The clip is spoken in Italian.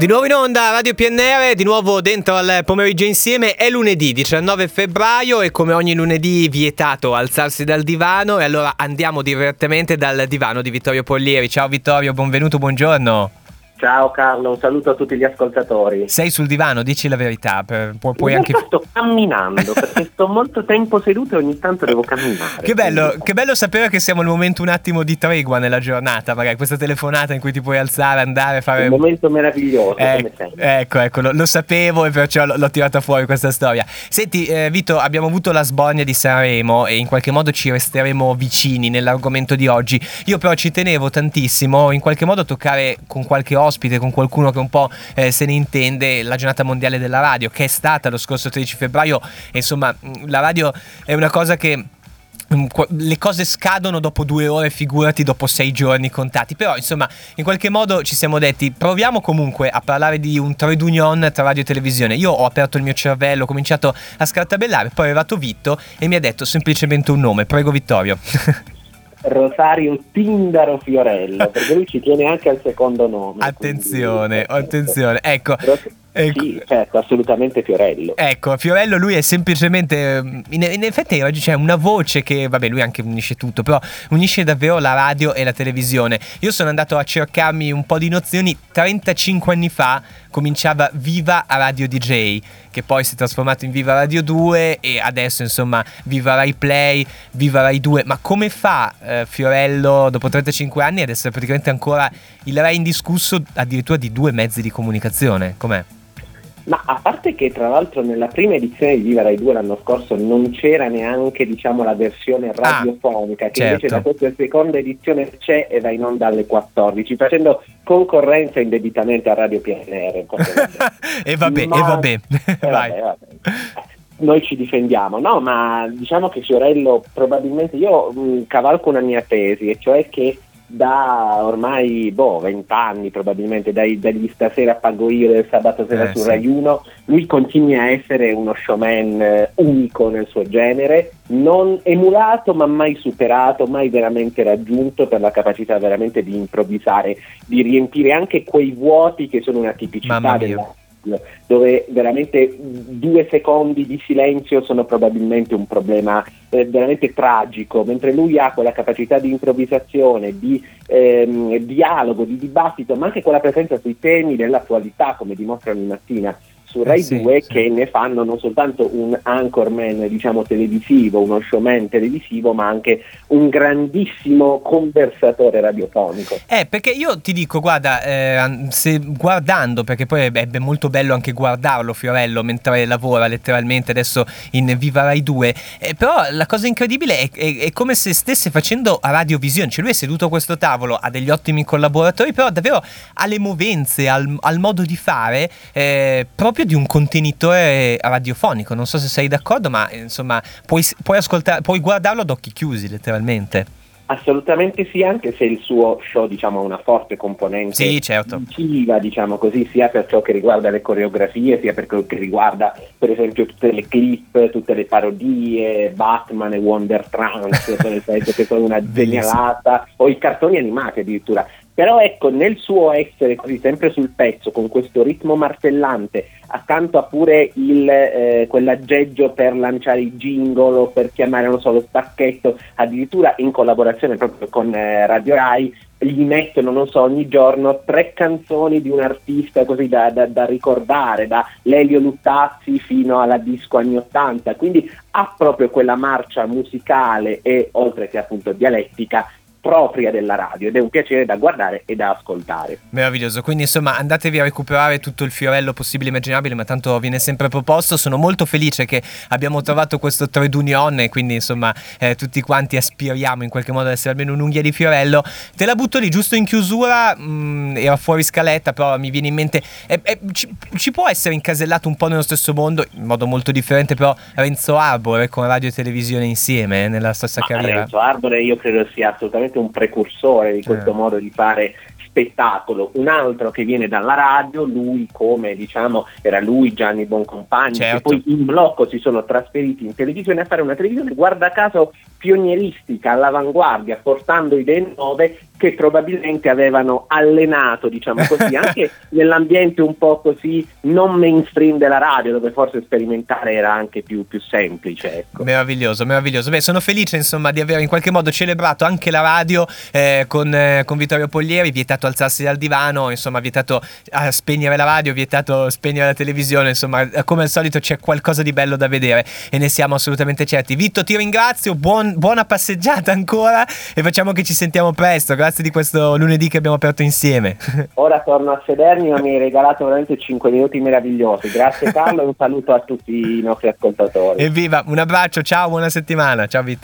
Di nuovo in onda Radio PNR, di nuovo dentro al pomeriggio insieme. È lunedì 19 febbraio e come ogni lunedì vietato alzarsi dal divano e allora andiamo direttamente dal divano di Vittorio Pollieri. Ciao Vittorio, benvenuto, buongiorno. Ciao Carlo, un saluto a tutti gli ascoltatori. Sei sul divano, dici la verità. Per, pu- puoi anche... sto camminando perché sto molto tempo seduto e ogni tanto devo camminare. Che bello, che bello sapere che siamo al momento un attimo di tregua nella giornata, magari questa telefonata in cui ti puoi alzare, andare, fare... Un momento meraviglioso, eh, Ecco, ecco, lo, lo, sapevo e perciò l- l'ho tirata fuori questa storia. Senti, eh, Vito, abbiamo avuto la sbornia di Sanremo e in qualche modo ci resteremo vicini nell'argomento di oggi. Io però ci tenevo tantissimo in qualche modo a toccare con qualche ospite ospite, con qualcuno che un po' eh, se ne intende, la giornata mondiale della radio, che è stata lo scorso 13 febbraio. Insomma, la radio è una cosa che mm, le cose scadono dopo due ore, figurati dopo sei giorni contati. Però, insomma, in qualche modo ci siamo detti, proviamo comunque a parlare di un trade union tra radio e televisione. Io ho aperto il mio cervello, ho cominciato a scartabellare, poi è arrivato Vitto e mi ha detto semplicemente un nome. Prego, Vittorio. Rosario Tindaro Fiorello, perché lui ci tiene anche al secondo nome. Attenzione, quindi, attenzione, ecco. Ecco. Sì, certo, assolutamente Fiorello. Ecco, Fiorello lui è semplicemente, mm, in, in effetti oggi c'è una voce che, vabbè lui anche unisce tutto, però unisce davvero la radio e la televisione. Io sono andato a cercarmi un po' di nozioni, 35 anni fa cominciava Viva Radio DJ, che poi si è trasformato in Viva Radio 2 e adesso insomma Viva Rai Play, Viva Rai 2, ma come fa eh, Fiorello dopo 35 anni ad essere praticamente ancora il Rai indiscusso addirittura di due mezzi di comunicazione? Com'è? Ma a parte che tra l'altro nella prima edizione di Viva Rai 2 l'anno scorso non c'era neanche diciamo, la versione ah, radiofonica, ah, che certo. invece da questa seconda edizione c'è e va in onda alle 14, facendo concorrenza indebitamente a Radio PNR. e vabbè, Ma... e vabbè. E vabbè, vabbè. Noi ci difendiamo, no? Ma diciamo che Fiorello probabilmente io mh, cavalco una mia tesi, e cioè che da ormai boh, 20 anni probabilmente, dai, dagli stasera pago io del sabato sera eh, su Rai 1, lui continua a essere uno showman eh, unico nel suo genere, non emulato ma mai superato, mai veramente raggiunto per la capacità veramente di improvvisare, di riempire anche quei vuoti che sono una tipicità della dove veramente due secondi di silenzio sono probabilmente un problema eh, veramente tragico, mentre lui ha quella capacità di improvvisazione, di ehm, dialogo, di dibattito, ma anche quella presenza sui temi dell'attualità, come dimostra ogni mattina su Rai eh sì, 2 sì. che ne fanno non soltanto un anchorman diciamo televisivo, uno showman televisivo, ma anche un grandissimo conversatore radiofonico. Eh, perché io ti dico, guarda, eh, se guardando, perché poi è, è, molto bello anche guardarlo Fiorello mentre lavora letteralmente adesso in Viva Rai 2, eh, però la cosa incredibile è, è, è, come se stesse facendo a radiovisione, cioè lui è seduto a questo tavolo, ha degli ottimi collaboratori, però davvero ha le movenze, al, al modo di fare eh, proprio proprio di un contenitore radiofonico. Non so se sei d'accordo, ma insomma puoi, puoi, puoi guardarlo ad occhi chiusi letteralmente. Assolutamente sì, anche se il suo show diciamo, ha una forte componente sì, certo. visiva, diciamo così, sia per ciò che riguarda le coreografie, sia per ciò che riguarda per esempio tutte le clip, tutte le parodie, Batman e Wonder Trans, per esempio, che sono una genialata, o i cartoni animati addirittura. Però ecco, nel suo essere così sempre sul pezzo, con questo ritmo martellante, accanto a pure il, eh, quell'aggeggio per lanciare i jingle per chiamare, non so, lo stacchetto, addirittura in collaborazione proprio con eh, Radio Rai, gli mettono, non so, ogni giorno tre canzoni di un artista così da, da, da ricordare, da Lelio Luttazzi fino alla disco anni 80, quindi ha proprio quella marcia musicale e oltre che appunto dialettica propria della radio ed è un piacere da guardare e da ascoltare. Meraviglioso, quindi insomma andatevi a recuperare tutto il fiorello possibile e immaginabile, ma tanto viene sempre proposto. Sono molto felice che abbiamo trovato questo trade union e quindi insomma eh, tutti quanti aspiriamo in qualche modo ad essere almeno un'unghia di fiorello. Te la butto lì giusto in chiusura, mh, mm, era fuori scaletta, però mi viene in mente, eh, eh, ci, ci, può essere incasellato un po' nello stesso mondo, in modo molto differente, però Renzo Arbore con radio e televisione insieme eh, nella stessa ma carriera. Renzo Arbore io credo sia assolutamente sicuramente un precursore di questo eh. modo di fare spettacolo, un altro che viene dalla radio, lui come diciamo era lui Gianni Boncompagni, certo. che poi in blocco si sono trasferiti in televisione a fare una televisione guarda caso pionieristica all'avanguardia portando idee nuove che probabilmente avevano allenato, diciamo così, anche nell'ambiente un po' così non mainstream della radio, dove forse sperimentare era anche più, più semplice. Ecco. Meraviglioso, meraviglioso. Beh, sono felice insomma di aver in qualche modo celebrato anche la radio eh, con, eh, con, Vittorio Poglieri, vietato alzarsi dal divano, insomma, vietato eh, spegnere la radio, vietato spegnere la televisione, insomma, come al solito c'è qualcosa di bello da vedere e ne siamo assolutamente certi. Vitto, ti ringrazio, buon, buona passeggiata ancora e facciamo che ci sentiamo presto. Grazie grazie di questo lunedì che abbiamo aperto insieme. Ora torno a sedermi, ma mi hai regalato veramente 5 minuti meravigliosi. Grazie Carlo e un saluto a tutti i nostri ascoltatori. Evviva, un abbraccio, ciao, buona settimana. Ciao Vitto.